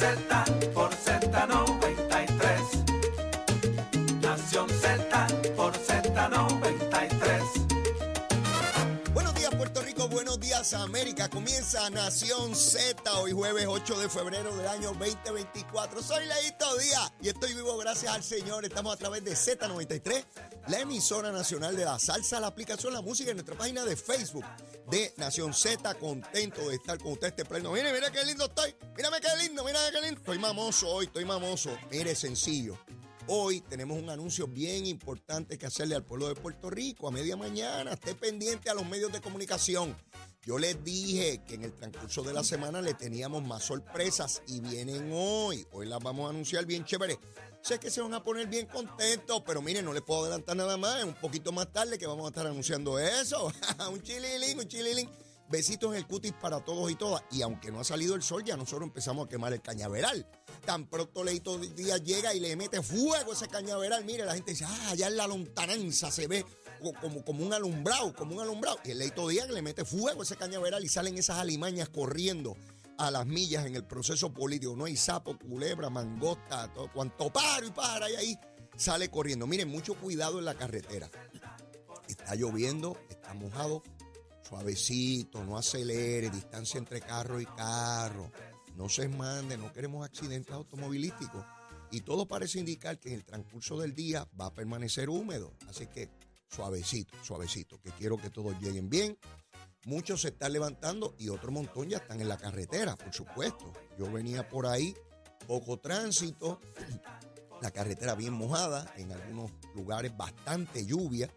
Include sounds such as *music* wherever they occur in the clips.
Z por Z93. Nación Z por Z93. Buenos días Puerto Rico, buenos días América. Comienza Nación Z hoy jueves 8 de febrero del año 2024. Soy Leito Díaz y estoy vivo gracias al Señor. Estamos a través de Z93, la emisora nacional de la salsa, la aplicación, la música en nuestra página de Facebook de Nación Z. Contento de estar con usted este pleno. Mire, mire qué lindo estoy. Mírame qué lindo, mira qué lindo. Estoy mamoso hoy, estoy mamoso. Mire, sencillo. Hoy tenemos un anuncio bien importante que hacerle al pueblo de Puerto Rico a media mañana. Esté pendiente a los medios de comunicación. Yo les dije que en el transcurso de la semana le teníamos más sorpresas y vienen hoy. Hoy las vamos a anunciar bien chévere. Sé que se van a poner bien contentos, pero miren, no les puedo adelantar nada más. Un poquito más tarde que vamos a estar anunciando eso. *laughs* un chililín, un chililín. Besitos en el cutis para todos y todas. Y aunque no ha salido el sol, ya nosotros empezamos a quemar el cañaveral. Tan pronto Leito Díaz llega y le mete fuego ese cañaveral. Mire, la gente dice, ah, allá en la lontananza se ve co- como, como un alumbrado, como un alumbrado. Y el Leito Díaz le mete fuego ese cañaveral y salen esas alimañas corriendo a las millas en el proceso político. No hay sapo, culebra, mangosta, todo, cuanto paro y para y ahí sale corriendo. Miren, mucho cuidado en la carretera. Está lloviendo, está mojado, suavecito, no acelere, distancia entre carro y carro. No se mande, no queremos accidentes automovilísticos. Y todo parece indicar que en el transcurso del día va a permanecer húmedo. Así que suavecito, suavecito, que quiero que todos lleguen bien. Muchos se están levantando y otro montón ya están en la carretera, por supuesto. Yo venía por ahí, poco tránsito, *clears throat* la carretera bien mojada, en algunos lugares bastante lluvia.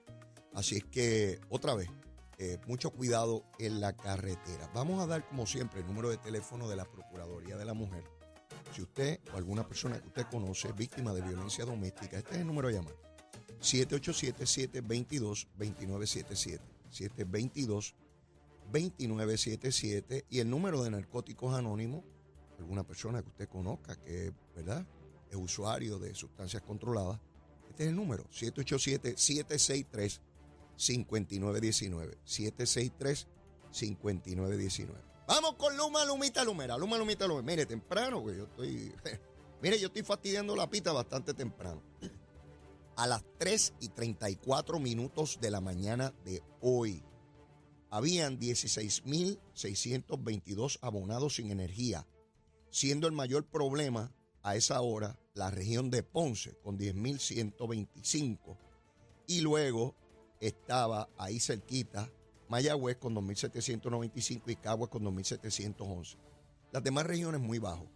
Así es que, otra vez, eh, mucho cuidado en la carretera. Vamos a dar, como siempre, el número de teléfono de la Procuraduría de la Mujer. Si usted o alguna persona que usted conoce víctima de violencia doméstica, este es el número a llamar. 787-722-2977. 722-2977. Y el número de narcóticos anónimos, alguna persona que usted conozca que, ¿verdad? Es usuario de sustancias controladas. Este es el número, 787-763-5919. 763-5919. Vamos con Luma, Lumita, Lumera. Luma, Lumita, Lumera. Mire, temprano, que yo estoy... Mire, yo estoy fastidiando la pita bastante temprano. A las 3 y 34 minutos de la mañana de hoy, habían 16.622 abonados sin energía, siendo el mayor problema a esa hora la región de Ponce con 10.125 y luego estaba ahí cerquita Mayagüez con 2.795 y Caguas con 2.711. Las demás regiones muy bajo.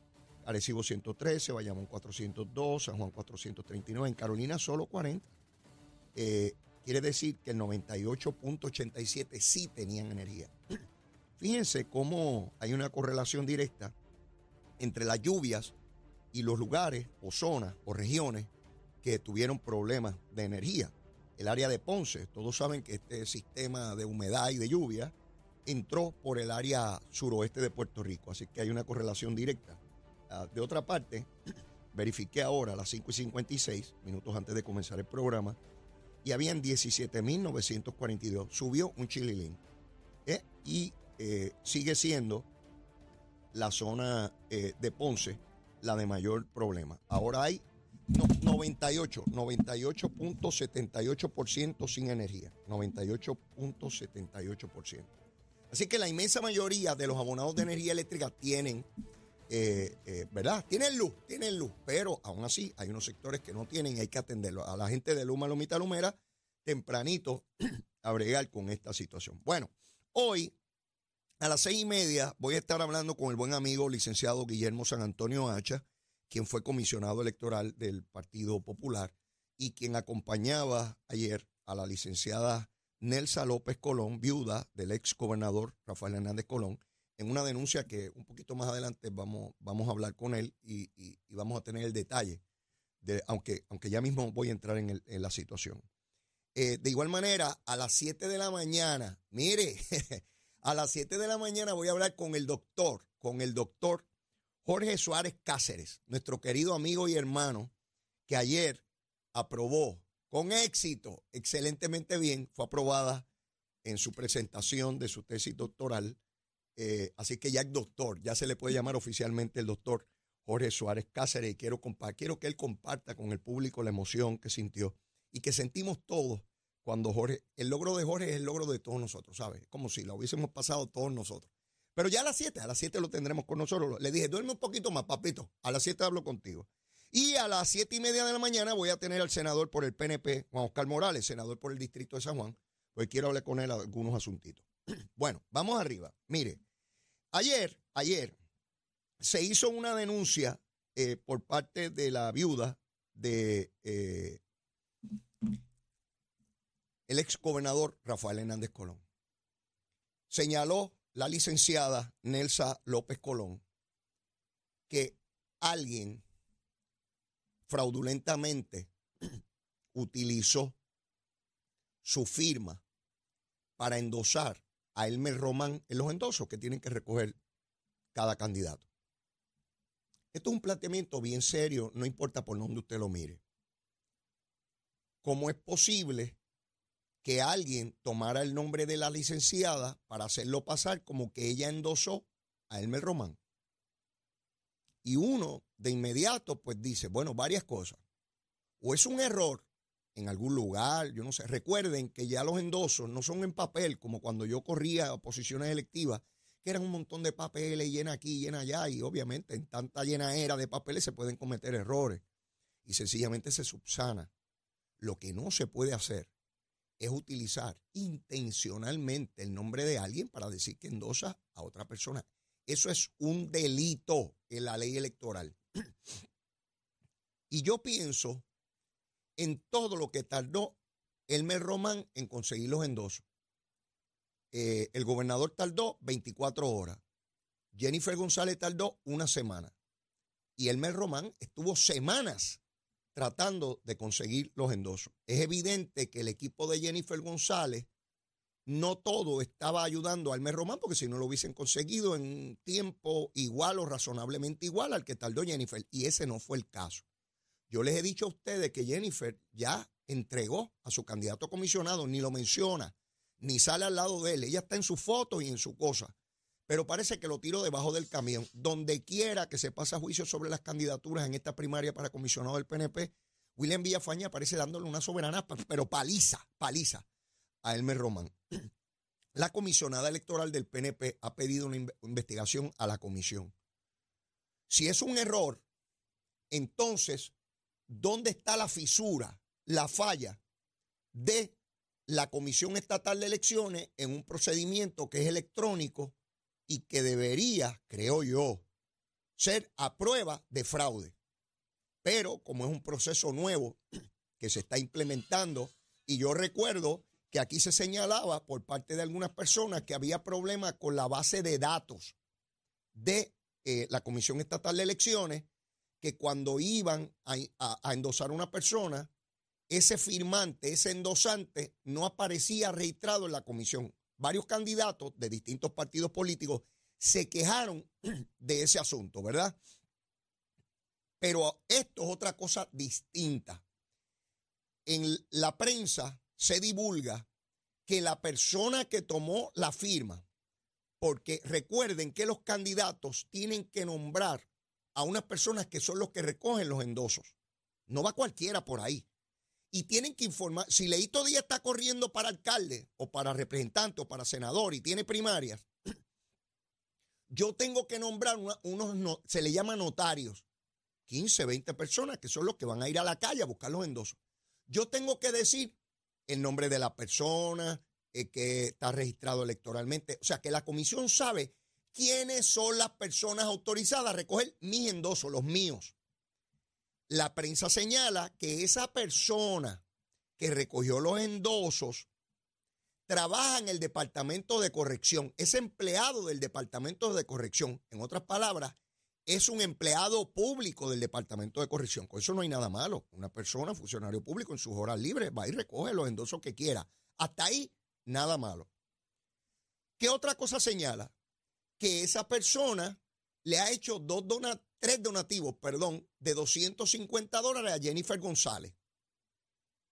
Arecibo 113, Bayamón 402, San Juan 439, en Carolina solo 40. Eh, quiere decir que el 98.87 sí tenían energía. *clears throat* Fíjense cómo hay una correlación directa entre las lluvias y los lugares o zonas o regiones que tuvieron problemas de energía. El área de Ponce, todos saben que este sistema de humedad y de lluvia entró por el área suroeste de Puerto Rico, así que hay una correlación directa. Ah, de otra parte, *clears throat* verifiqué ahora a las 5 y 56, minutos antes de comenzar el programa, y habían 17.942. Subió un chililín. ¿eh? Y eh, sigue siendo la zona eh, de Ponce la de mayor problema. Ahora hay no, 98, 98.78% sin energía. 98.78%. Así que la inmensa mayoría de los abonados de energía eléctrica tienen, eh, eh, ¿verdad? Tienen luz, tienen luz, pero aún así hay unos sectores que no tienen y hay que atenderlo. A la gente de Luma, Lomita, Lumera, tempranito *clears throat* a bregar con esta situación. Bueno, hoy a las seis y media voy a estar hablando con el buen amigo licenciado Guillermo San Antonio Hacha, quien fue comisionado electoral del Partido Popular y quien acompañaba ayer a la licenciada Nelsa López Colón, viuda del ex gobernador Rafael Hernández Colón, en una denuncia que un poquito más adelante vamos, vamos a hablar con él y, y- vamos a tener el detalle, de, aunque, aunque ya mismo voy a entrar en, el- en la situación. Eh, de igual manera, a las 7 de la mañana, mire, *laughs* a las 7 de la mañana voy a hablar con el doctor, con el doctor Jorge Suárez Cáceres, nuestro querido amigo y hermano, que ayer aprobó con éxito, excelentemente bien, fue aprobada en su presentación de su tesis doctoral. Eh, así que ya es doctor, ya se le puede llamar oficialmente el doctor Jorge Suárez Cáceres y quiero, quiero que él comparta con el público la emoción que sintió y que sentimos todos cuando Jorge, el logro de Jorge es el logro de todos nosotros, ¿sabes? Como si lo hubiésemos pasado todos nosotros. Pero ya a las 7, a las 7 lo tendremos con nosotros. Le dije, duerme un poquito más, papito. A las 7 hablo contigo. Y a las 7 y media de la mañana voy a tener al senador por el PNP, Juan Oscar Morales, senador por el distrito de San Juan, pues quiero hablar con él algunos asuntitos. *clears throat* Bueno, vamos arriba. Mire, ayer, ayer se hizo una denuncia eh, por parte de la viuda de eh, el ex gobernador Rafael Hernández Colón. Señaló la licenciada Nelsa López Colón que alguien fraudulentamente *clears throat* utilizó su firma para endosar a Elmer Román en los endosos que tienen que recoger cada candidato. Esto es un planteamiento bien serio, no importa por dónde usted lo mire. ¿Cómo es posible que alguien tomara el nombre de la licenciada para hacerlo pasar como que ella endosó a Elmer Román. Y uno de inmediato pues dice, bueno, varias cosas. O es un error en algún lugar, yo no sé. Recuerden que ya los endosos no son en papel, como cuando yo corría a posiciones electivas, que eran un montón de papeles, llena aquí, llena allá, y obviamente en tanta llena era de papeles se pueden cometer errores. Y sencillamente se subsana. Lo que no se puede hacer es utilizar intencionalmente el nombre de alguien para decir que endosa a otra persona. Eso es un delito en la ley electoral. *clears throat* Y yo pienso en todo lo que tardó Elmer Román en conseguir los endosos. Eh, el gobernador tardó 24 horas. Jennifer González tardó una semana. Y Elmer Román estuvo semanas tratando de conseguir los endosos. Es evidente que el equipo de Jennifer González no todo estaba ayudando a Almer Román, porque si no lo hubiesen conseguido en tiempo igual o razonablemente igual al que tardó Jennifer. Y ese no fue el caso. Yo les he dicho a ustedes que Jennifer ya entregó a su candidato comisionado, ni lo menciona, ni sale al lado de él. Ella está en su foto y en su cosa pero parece que lo tiro debajo del camión. Donde quiera que se pase juicio sobre las candidaturas en esta primaria para comisionado del PNP, William Villafaña aparece dándole una soberana, pero paliza, paliza a Elmer Román. *clears throat* La comisionada electoral del PNP ha pedido una investigación a la comisión. Si es un error, entonces, ¿dónde está la fisura, la falla de la Comisión Estatal de Elecciones en un procedimiento que es electrónico y que debería, creo yo, ser a prueba de fraude. Pero como es un proceso nuevo que se está implementando, y yo recuerdo que aquí se señalaba por parte de algunas personas que había problemas con la base de datos de eh, la Comisión Estatal de Elecciones, que cuando iban a, a endosar a una persona, ese firmante, ese endosante, no aparecía registrado en la comisión varios candidatos de distintos partidos políticos se quejaron *clears throat* de ese asunto, ¿verdad? Pero esto es otra cosa distinta. En la prensa se divulga que la persona que tomó la firma, porque recuerden que los candidatos tienen que nombrar a unas personas que son los que recogen los endosos. No va cualquiera por ahí y tienen que informar. Si Leito Díaz está corriendo para alcalde o para representante o para senador y tiene primarias, *clears throat* yo tengo que nombrar unos, se le llama notarios, 15, 20 personas que son los que van a ir a la calle a buscar los endosos. Yo tengo que decir el nombre de la persona eh, que está registrado electoralmente. O sea, que la comisión sabe quiénes son las personas autorizadas a recoger mis endosos, los míos. La prensa señala que esa persona que recogió los endosos trabaja en el departamento de corrección, es empleado del departamento de corrección. En otras palabras, es un empleado público del departamento de corrección. Con eso no hay nada malo. Una persona, funcionario público, en sus horas libres, va y recoge los endosos que quiera. Hasta ahí, nada malo. ¿Qué otra cosa señala? Que esa persona le ha hecho dos, tres donativos, perdón, de 250 dólares a Jennifer González.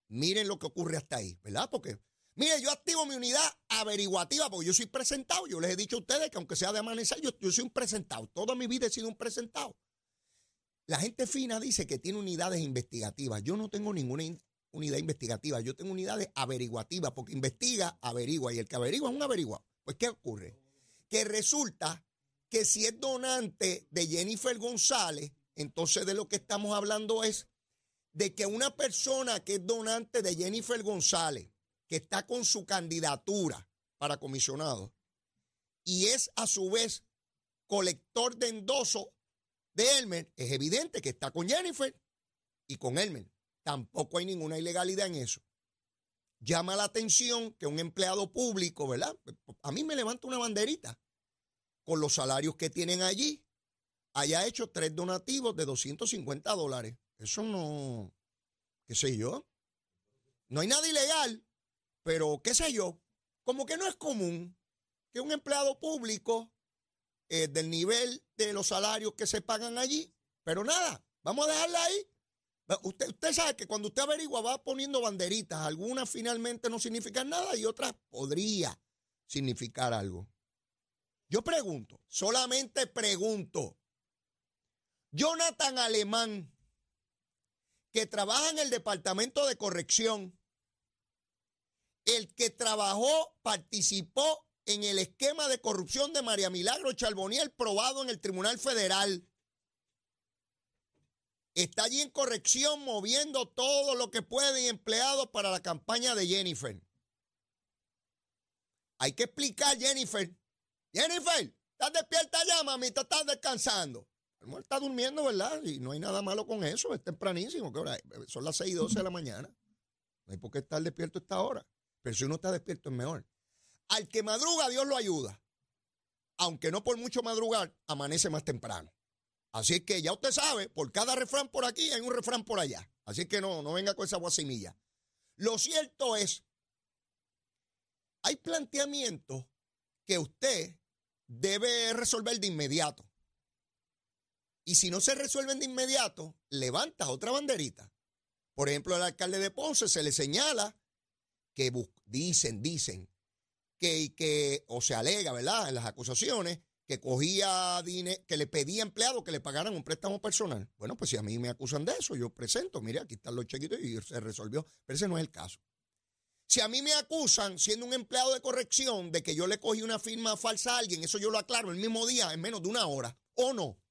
Miren lo que ocurre hasta ahí, ¿verdad? Porque, mire, yo activo mi unidad averiguativa porque yo soy presentado. Yo les he dicho a ustedes que aunque sea de amanecer, yo, yo soy un presentado. Toda mi vida he sido un presentado. La gente fina dice que tiene unidades investigativas. Yo no tengo ninguna unidad investigativa, yo tengo unidades averiguativas, porque investiga, averigua, y el que averigua es un averiguado. Pues, ¿qué ocurre? Que resulta que si es donante de Jennifer González, entonces de lo que estamos hablando es de que una persona que es donante de Jennifer González, que está con su candidatura para comisionado, y es a su vez colector de endoso de Elmer, es evidente que está con Jennifer y con Elmer. Tampoco hay ninguna ilegalidad en eso. Llama la atención que un empleado público, ¿verdad? A mí me levanta una banderita con los salarios que tienen allí, haya hecho tres donativos de 250 dólares. Eso no, qué sé yo. No hay nada ilegal, pero qué sé yo. Como que no es común que un empleado público eh, del nivel de los salarios que se pagan allí, pero nada, vamos a dejarla ahí. Usted, usted sabe que cuando usted averigua va poniendo banderitas, algunas finalmente no significan nada y otras podría significar algo. Yo pregunto, solamente pregunto. Jonathan Alemán, que trabaja en el departamento de corrección, el que trabajó, participó en el esquema de corrupción de María Milagro Charboniel probado en el Tribunal Federal. Está allí en corrección moviendo todo lo que puede y empleado para la campaña de Jennifer. Hay que explicar, Jennifer, Jennifer, ¿estás despierta ya, mamita? ¿Estás descansando? El está durmiendo, ¿verdad? Y no hay nada malo con eso, es tempranísimo. ¿Qué hora? Son las 6 y 12 de la mañana. No hay por qué estar despierto esta hora. Pero si uno está despierto es mejor. Al que madruga, Dios lo ayuda. Aunque no por mucho madrugar, amanece más temprano. Así que ya usted sabe, por cada refrán por aquí hay un refrán por allá. Así que no, no venga con esa guasimilla. Lo cierto es, hay planteamientos que usted debe resolver de inmediato. Y si no se resuelven de inmediato, levanta otra banderita. Por ejemplo, al alcalde de Ponce se le señala que dicen, dicen, que, que, o se alega, ¿verdad? En las acusaciones, que cogía dinero, que le pedía a empleados que le pagaran un préstamo personal. Bueno, pues si a mí me acusan de eso, yo presento, mire, aquí están los chequitos y se resolvió. Pero ese no es el caso. Si a mí me acusan, siendo un empleado de corrección, de que yo le cogí una firma falsa a alguien, eso yo lo aclaro el mismo día, en menos de una hora, ¿o no?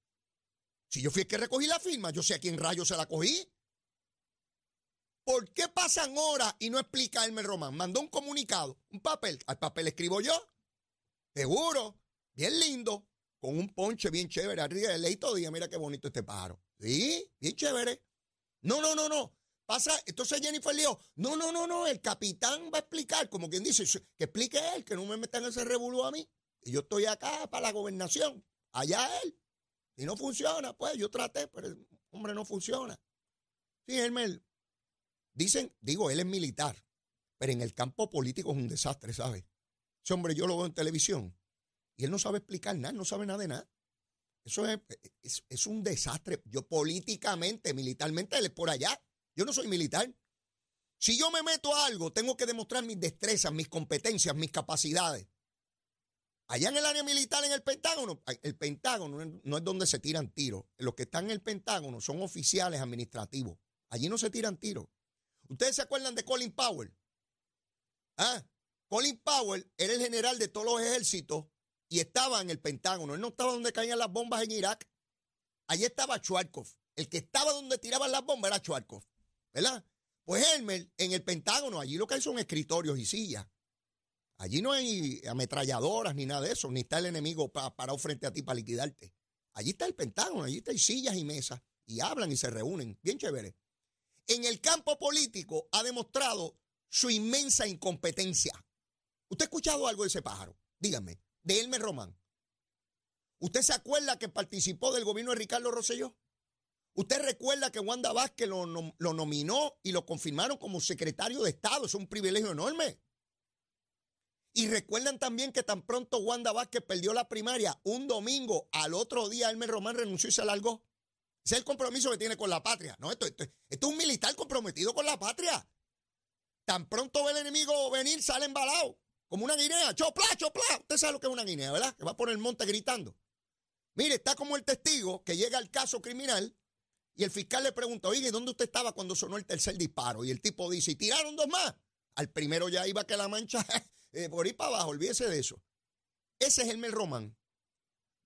Si yo fui el que recogí la firma, yo sé a quién rayo se la cogí. ¿Por qué pasan horas y no explica Elmer Román? Mandó un comunicado, un papel. Al papel escribo yo. Seguro. Bien lindo. Con un ponche bien chévere. Arriba leí todo día. Mira qué bonito este pájaro. Sí, bien chévere. No, no, no, no. Pasa, entonces Jennifer le dijo, no, no, no, no, el capitán va a explicar, como quien dice, que explique él, que no me metan ese revolú a mí. Y yo estoy acá para la gobernación, allá él. Si no funciona, pues yo traté, pero hombre no funciona. Sí, Hermel. Dicen, digo, él es militar, pero en el campo político es un desastre, ¿sabes? Ese hombre yo lo veo en televisión y él no sabe explicar nada, no sabe nada de nada. Eso es, es, es un desastre. Yo políticamente, militarmente, él es por allá. Yo no soy militar. Si yo me meto a algo, tengo que demostrar mis destrezas, mis competencias, mis capacidades. Allá en el área militar, en el Pentágono, el Pentágono no es donde se tiran tiros. Los que están en el Pentágono son oficiales administrativos. Allí no se tiran tiros. ¿Ustedes se acuerdan de Colin Powell? ¿Ah? Colin Powell era el general de todos los ejércitos y estaba en el Pentágono. Él no estaba donde caían las bombas en Irak. Allí estaba Schwarzkopf. El que estaba donde tiraban las bombas era Schwarzkopf. ¿Verdad? Pues Elmer, en el Pentágono, allí lo que hay son escritorios y sillas. Allí no hay ametralladoras ni nada de eso, ni está el enemigo parado frente a ti para liquidarte. Allí está el Pentágono, allí está hay sillas y mesas, y hablan y se reúnen, bien chévere. En el campo político ha demostrado su inmensa incompetencia. ¿Usted ha escuchado algo de ese pájaro? Dígame, de Elmer Román. ¿Usted se acuerda que participó del gobierno de Ricardo Rosselló? Usted recuerda que Wanda Vázquez lo, nominó y lo confirmaron como secretario de Estado. Es un privilegio enorme. Y recuerdan también que tan pronto Wanda Vázquez perdió la primaria, un domingo, al otro día Elmer Román renunció y se alargó. Ese es el compromiso que tiene con la patria. No, esto, esto, esto es un militar comprometido con la patria. Tan pronto ve el enemigo venir, sale embalado, como una guinea. ¡Chopla, chopla! Usted sabe lo que es una guinea, ¿verdad? Que va por el monte gritando. Mire, está como el testigo que llega al caso criminal Y el fiscal le pregunta, oye, ¿dónde usted estaba cuando sonó el tercer disparo? Y el tipo dice, ¿y tiraron dos más? Al primero ya iba que la mancha *laughs* eh, por ahí para abajo, olvídese de eso. Ese es Mel Román.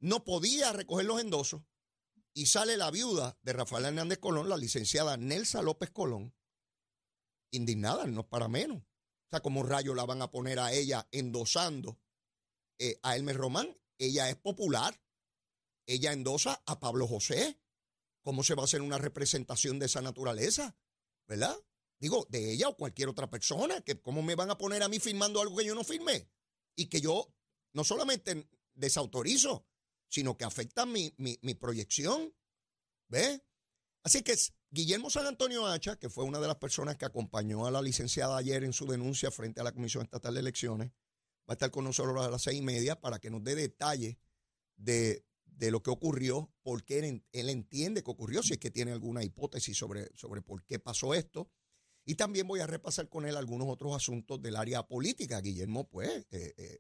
No podía recoger los endosos y sale la viuda de Rafael Hernández Colón, la licenciada Nelsa López Colón, indignada, no para menos. O sea, como rayo la van a poner a ella endosando eh, a Elmer Román? Ella es popular. Ella endosa a Pablo José. ¿Cómo se va a hacer una representación de esa naturaleza? ¿Verdad? Digo, de ella o cualquier otra persona. Que ¿Cómo me van a poner a mí firmando algo que yo no firmé? Y que yo no solamente desautorizo, sino que afecta mi, mi, mi proyección. ¿Ve? Así que Guillermo San Antonio Hacha, que fue una de las personas que acompañó a la licenciada ayer en su denuncia frente a la Comisión Estatal de Elecciones, va a estar con nosotros a las seis y media para que nos dé detalles de, lo que ocurrió, por qué él, entiende que ocurrió, si es que tiene alguna hipótesis sobre, sobre por qué pasó esto. Y también voy a repasar con él algunos otros asuntos del área política. Guillermo, pues, eh, eh,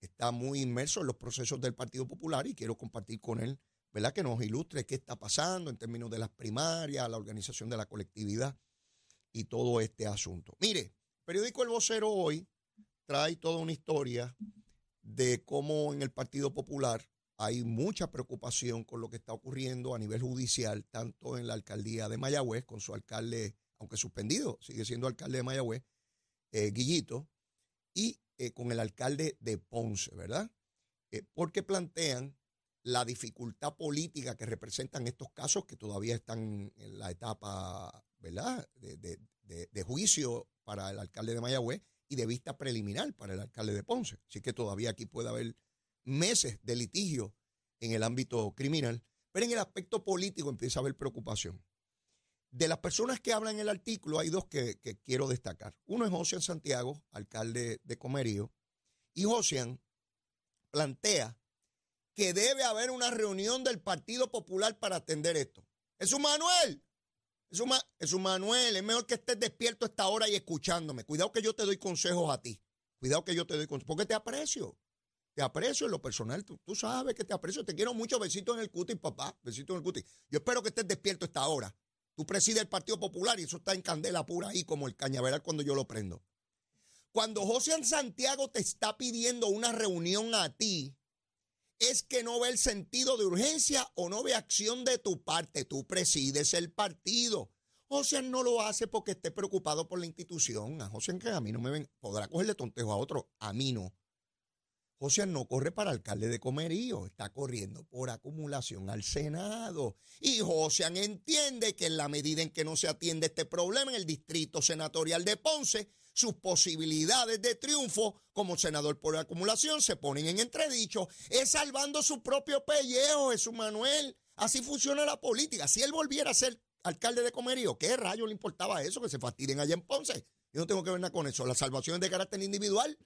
está muy inmerso en los procesos del Partido Popular y quiero compartir con él, ¿verdad? Que nos ilustre qué está pasando en términos de las primarias, la organización de la colectividad y todo este asunto. Mire, periódico El Vocero hoy trae toda una historia de cómo en el Partido Popular hay mucha preocupación con lo que está ocurriendo a nivel judicial, tanto en la alcaldía de Mayagüez, con su alcalde, aunque suspendido, sigue siendo alcalde de Mayagüez, eh, Guillito, y eh, con el alcalde de Ponce, ¿verdad? Eh, porque plantean la dificultad política que representan estos casos que todavía están en la etapa, ¿verdad?, de, juicio para el alcalde de Mayagüez y de vista preliminar para el alcalde de Ponce. Así que todavía aquí puede haber meses de litigio en el ámbito criminal, pero en el aspecto político empieza a haber preocupación. De las personas que hablan en el artículo, hay dos que, quiero destacar. Uno es Josian Santiago, alcalde de Comerío, y Josian plantea que debe haber una reunión del Partido Popular para atender esto. Es un Manuel. Es un, es un Manuel. Es mejor que estés despierto esta hora y escuchándome. Cuidado que yo te doy consejos a ti. Cuidado que yo te doy consejos. Porque te aprecio. Te aprecio en lo personal. Tú, sabes que te aprecio. Te quiero mucho. Besitos en el cutis, papá. Besitos en el cutis. Yo espero que estés despierto esta hora. Tú presides el Partido Popular y eso está en candela pura ahí como el cañaveral cuando yo lo prendo. Cuando José Santiago te está pidiendo una reunión a ti, es que no ve el sentido de urgencia o no ve acción de tu parte. Tú presides el partido. José no lo hace porque esté preocupado por la institución. A José que a mí no me ven, podrá cogerle tontejo a otro, a mí no. José no corre para alcalde de Comerío, está corriendo por acumulación al Senado. Y José entiende que en la medida en que no se atiende este problema en el distrito senatorial de Ponce, sus posibilidades de triunfo como senador por acumulación se ponen en entredicho. Es salvando su propio pellejo, Jesús Manuel. Así funciona la política. Si él volviera a ser alcalde de Comerío, ¿qué rayo le importaba eso? Que se fastidien allá en Ponce. Yo no tengo que ver nada con eso. La salvación es de carácter individual.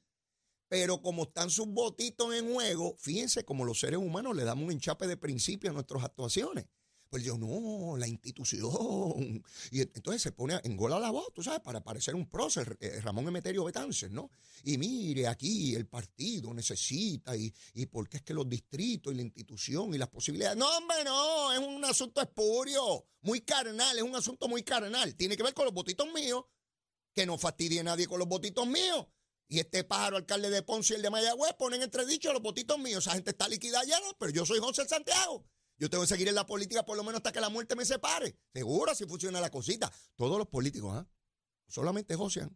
Pero como están sus votitos en juego, fíjense como los seres humanos le damos un enchape de principio a nuestras actuaciones. Pues yo, no, la institución. Y entonces se pone en gola la voz, tú sabes, para parecer un prócer, eh, Ramón Emeterio Betances, ¿no? Y mire, aquí el partido necesita, y, y porque es que los distritos y la institución y las posibilidades. No, hombre, no, es un asunto espurio, muy carnal, es un asunto muy carnal. Tiene que ver con los votitos míos, que no fastidie nadie con los votitos míos. Y este pájaro, alcalde de Ponce y el de Mayagüez, ponen entredicho los votitos míos. Esa gente está liquidada ya. Pero yo soy José Santiago. Yo tengo que seguir en la política por lo menos hasta que la muerte me separe. Seguro si funciona la cosita. Todos los políticos, ¿ah? Solamente José.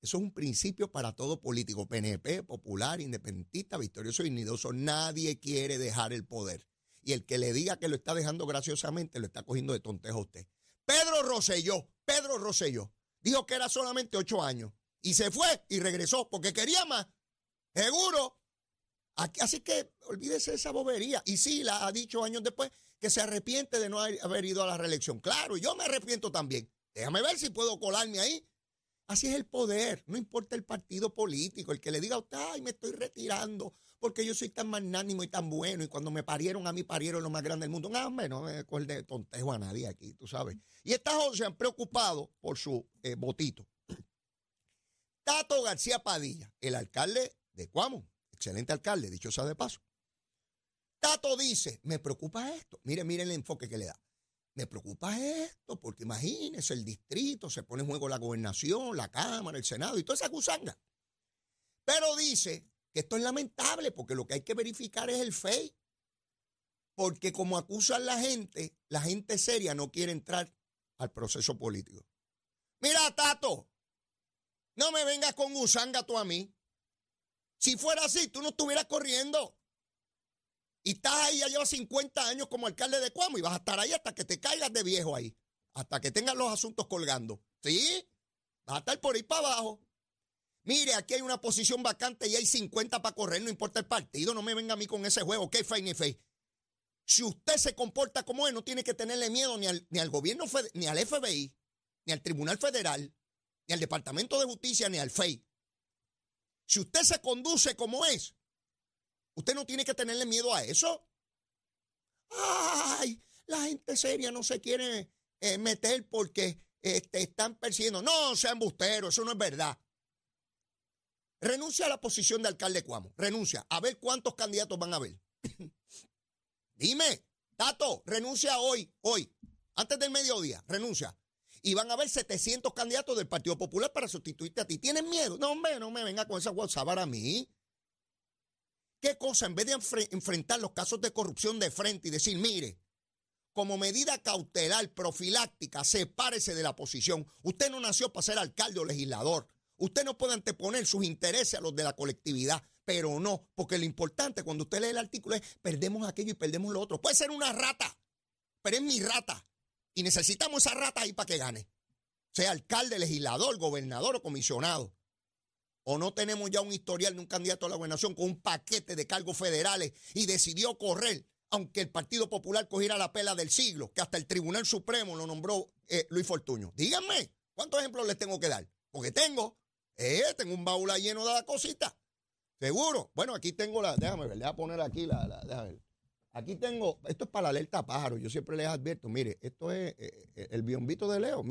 Eso es un principio para todo político. PNP, popular, independentista, victorioso y nidoso. Nadie quiere dejar el poder. Y el que le diga que lo está dejando graciosamente, lo está cogiendo de tontejo a usted. Pedro Rosselló, Pedro Rosselló, dijo que era solamente ocho años y se fue y regresó porque quería más. Seguro. Así que olvídese de esa bobería. Y sí, la ha dicho años después que se arrepiente de no haber ido a la reelección. Claro, yo me arrepiento también. Déjame ver si puedo colarme ahí. Así es el poder, no importa el partido político, el que le diga a usted, ay, me estoy retirando porque yo soy tan magnánimo y tan bueno y cuando me parieron a mí parieron lo más grande del mundo. No, hombre, no me de tontejo a nadie aquí, tú sabes. Y estas se han preocupado por su eh, votito. Tato García Padilla, el alcalde de Cuamo, excelente alcalde, dicho sea de paso. Tato dice, me preocupa esto. Mire, mire el enfoque que le da. Me preocupa esto, porque imagínese, el distrito, se pone en juego la gobernación, la Cámara, el Senado y toda esa gusanga. Pero dice que esto es lamentable, porque lo que hay que verificar es el FEI. Porque como acusan la gente, la gente seria no quiere entrar al proceso político. Mira, Tato, no me vengas con gusanga tú a mí. Si fuera así, tú no estuvieras corriendo. Y estás ahí, ya llevas 50 años como alcalde de Cuamo y vas a estar ahí hasta que te caigas de viejo ahí. Hasta que tengas los asuntos colgando. ¿Sí? Vas a estar por ahí para abajo. Mire, aquí hay una posición vacante y hay 50 para correr, no importa el partido. No me venga a mí con ese juego. ¿Qué fe ni fe? Si usted se comporta como él, no tiene que tenerle miedo ni al, ni al gobierno, ni al FBI, ni al Tribunal Federal, ni al Departamento de Justicia, ni al FEI. Si usted se conduce como es, Usted no tiene que tenerle miedo a eso. Ay, la gente seria no se quiere eh, meter porque te este, están persiguiendo. No, sean busteros, eso no es verdad. Renuncia a la posición de alcalde de Cuamo. Renuncia. A ver cuántos candidatos van a haber. *coughs* Dime, Tato, renuncia hoy, hoy, antes del mediodía, renuncia. Y van a haber 700 candidatos del Partido Popular para sustituirte a ti. ¿Tienen miedo? No, hombre, no me venga con esa WhatsApp a mí. ¿Qué cosa? En vez de enfrentar los casos de corrupción de frente y decir, mire, como medida cautelar, profiláctica, sepárese de la posición. Usted no nació para ser alcalde o legislador. Usted no puede anteponer sus intereses a los de la colectividad, pero no, porque lo importante cuando usted lee el artículo es perdemos aquello y perdemos lo otro. Puede ser una rata, pero es mi rata. Y necesitamos esa rata ahí para que gane. Sea alcalde, legislador, gobernador o comisionado. ¿O no tenemos ya un historial de un candidato a la gobernación con un paquete de cargos federales y decidió correr, aunque el Partido Popular cogiera la pela del siglo, que hasta el Tribunal Supremo lo nombró eh, Luis Fortuño? Díganme, ¿cuántos ejemplos les tengo que dar? Porque tengo, eh, tengo un baúl lleno de la cosita. Seguro. Bueno, aquí tengo la, déjame ver, déjame poner aquí la, la déjame ver. Aquí tengo, esto es para la alerta pájaro. Yo siempre les advierto, mire, esto es eh, el biombito de Leo.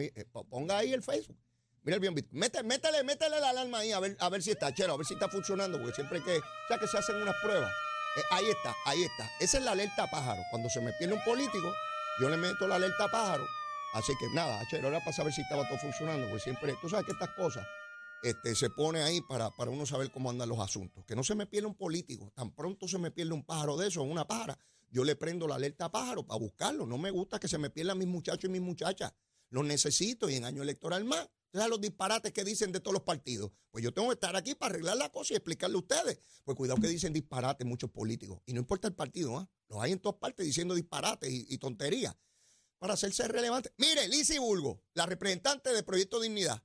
ponga ahí el Facebook. Mira el bien Métele, métele, métele la alarma ahí a ver, a ver si está, chero, a ver si está funcionando, porque siempre que, o sea, que se hacen unas pruebas. Eh, ahí está, ahí está. Esa es la alerta pájaro. Cuando se me pierde un político, yo le meto la alerta pájaro. Así que nada, chero, era para saber si estaba todo funcionando, porque siempre, tú sabes que estas cosas este, se pone ahí para, para uno saber cómo andan los asuntos. Que no se me pierda un político. Tan pronto se me pierde un pájaro de eso, una pájara, yo le prendo la alerta pájaro para buscarlo. No me gusta que se me pierdan mis muchachos y mis muchachas. Los necesito y en año electoral más los disparates que dicen de todos los partidos. Pues yo tengo que estar aquí para arreglar la cosa y explicarle a ustedes. Pues cuidado que dicen disparates muchos políticos. Y no importa el partido, ¿ah? Los hay en todas partes diciendo disparates y, tonterías para hacerse relevante. Mire, Lizy Bulgo, la representante del Proyecto Dignidad.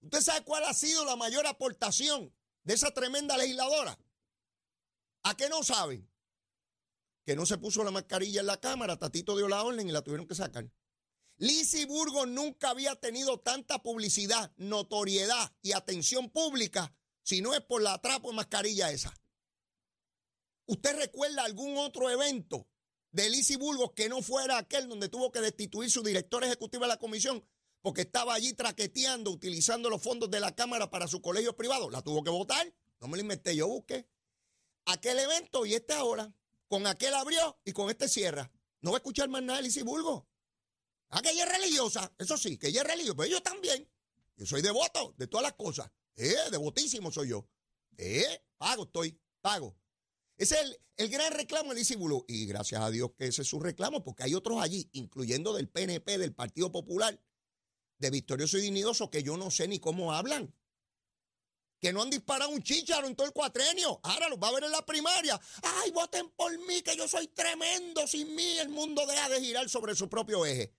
¿Usted sabe cuál ha sido la mayor aportación de esa tremenda legisladora? ¿A qué no saben? Que no se puso la mascarilla en la cámara, Tatito dio la orden y la tuvieron que sacar. Lizzie Burgos nunca había tenido tanta publicidad, notoriedad y atención pública si no es por la trapo de mascarilla esa. ¿Usted recuerda algún otro evento de Lizzie Burgos que no fuera aquel donde tuvo que destituir su director ejecutivo de la comisión porque estaba allí traqueteando, utilizando los fondos de la Cámara para su colegio privado? La tuvo que votar. No me lo inventé, yo busqué. Aquel evento y este ahora. Con aquel abrió y con este cierra. No va a escuchar más nada de Burgos. Ah, que ella es religiosa, eso sí, que ella es religiosa, pero yo también. Yo soy devoto de todas las cosas. Eh, devotísimo soy yo. Eh, pago estoy, pago. Ese es el, gran reclamo del discípulo. Y gracias a Dios que ese es su reclamo, porque hay otros allí, incluyendo del PNP, del Partido Popular, de Victorioso y Dignidoso, que yo no sé ni cómo hablan. Que no han disparado un chicharo en todo el cuatrenio. Ahora los va a ver en la primaria. Ay, voten por mí, que yo soy tremendo. Sin mí el mundo deja de girar sobre su propio eje.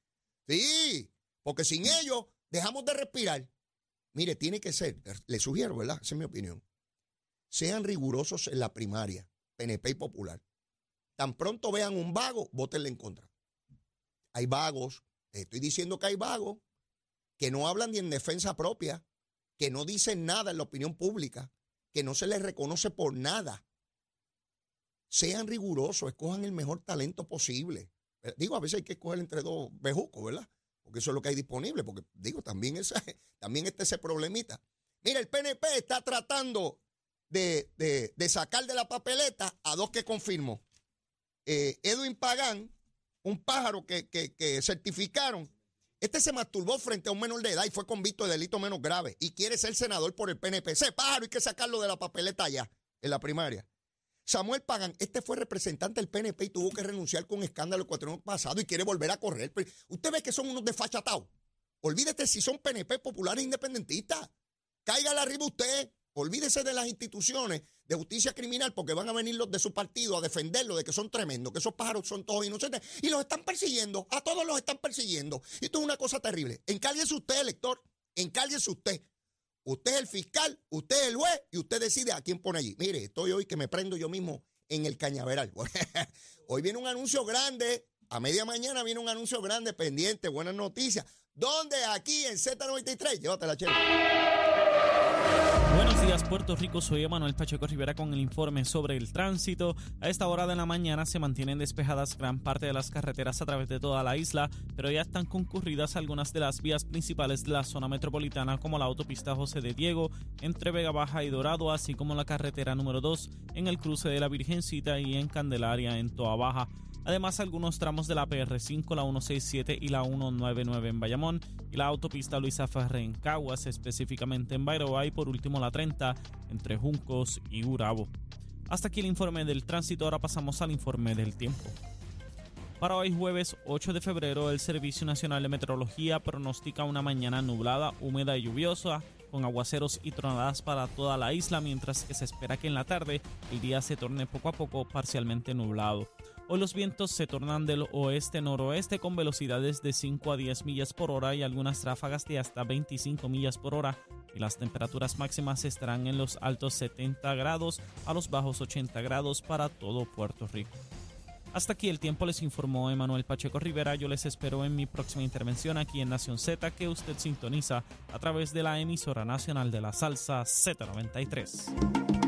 Sí, porque sin ellos dejamos de respirar. Mire, tiene que ser, le sugiero, ¿verdad? Esa es mi opinión. Sean rigurosos en la primaria, PNP y Popular. Tan pronto vean un vago, votenle en contra. Hay vagos, estoy diciendo que hay vagos que no hablan ni en defensa propia, que no dicen nada en la opinión pública, que no se les reconoce por nada. Sean rigurosos, escojan el mejor talento posible. Eh, digo, a veces hay que escoger entre dos bejucos, ¿verdad? Porque eso es lo que hay disponible, porque digo, también, *laughs* esa, también está ese problemita. Mira, el PNP está tratando de, sacar de la papeleta a dos que confirmó. Eh, Edwin Pagán, un pájaro que, que certificaron. Este se masturbó frente a un menor de edad y fue convicto de delito menos grave y quiere ser senador por el PNP. Ese pájaro hay que sacarlo de la papeleta allá, en la primaria. Samuel Pagan, este fue representante del PNP y tuvo que renunciar con escándalo el cuatro años pasado y quiere volver a correr. usted ve que son unos desfachatados. Olvídate si son PNP populares independentistas. Cáigale arriba usted. Olvídese de las instituciones de justicia criminal porque van a venir los de su partido a defenderlo de que son tremendos, que esos pájaros son todos inocentes y los están persiguiendo. A todos los están persiguiendo. Y esto es una cosa terrible. Encárguese usted, elector. Encárguese usted. Usted es el fiscal, usted es el juez y usted decide a quién pone allí. Mire, estoy hoy que me prendo yo mismo en el cañaveral. *laughs* hoy viene un anuncio grande. A media mañana viene un anuncio grande pendiente. Buenas noticias. ¿Dónde? Aquí en Z93. Llévatela, chela. Buenos días, Puerto Rico. Soy Emanuel Pacheco Rivera con el informe sobre el tránsito. A esta hora de la mañana se mantienen despejadas gran parte de las carreteras a través de toda la isla, pero ya están concurridas algunas de las vías principales de la zona metropolitana, como la autopista José de Diego entre Vega Baja y Dorado, así como la carretera número 2 en el cruce de la Virgencita y en Candelaria en Toa Baja. Además, algunos tramos de la PR5, la 167 y la 199 en Bayamón y la autopista Luisa Ferre en Caguas, específicamente en Bayroa y por último la 30 entre Juncos y Urabo. Hasta aquí el informe del tránsito, ahora pasamos al informe del tiempo. Para hoy jueves 8 de febrero, el Servicio Nacional de Meteorología pronostica una mañana nublada, húmeda y lluviosa, con aguaceros y tronadas para toda la isla, mientras que se espera que en la tarde el día se torne poco a poco parcialmente nublado. Hoy los vientos se tornan del oeste-noroeste con velocidades de 5 a 10 millas por hora y algunas ráfagas de hasta 25 millas por hora. Y las temperaturas máximas estarán en los altos 70 grados a los bajos 80 grados para todo Puerto Rico. Hasta aquí el tiempo les informó Emanuel Pacheco Rivera. Yo les espero en mi próxima intervención aquí en Nación Z que usted sintoniza a través de la emisora nacional de la salsa Z93.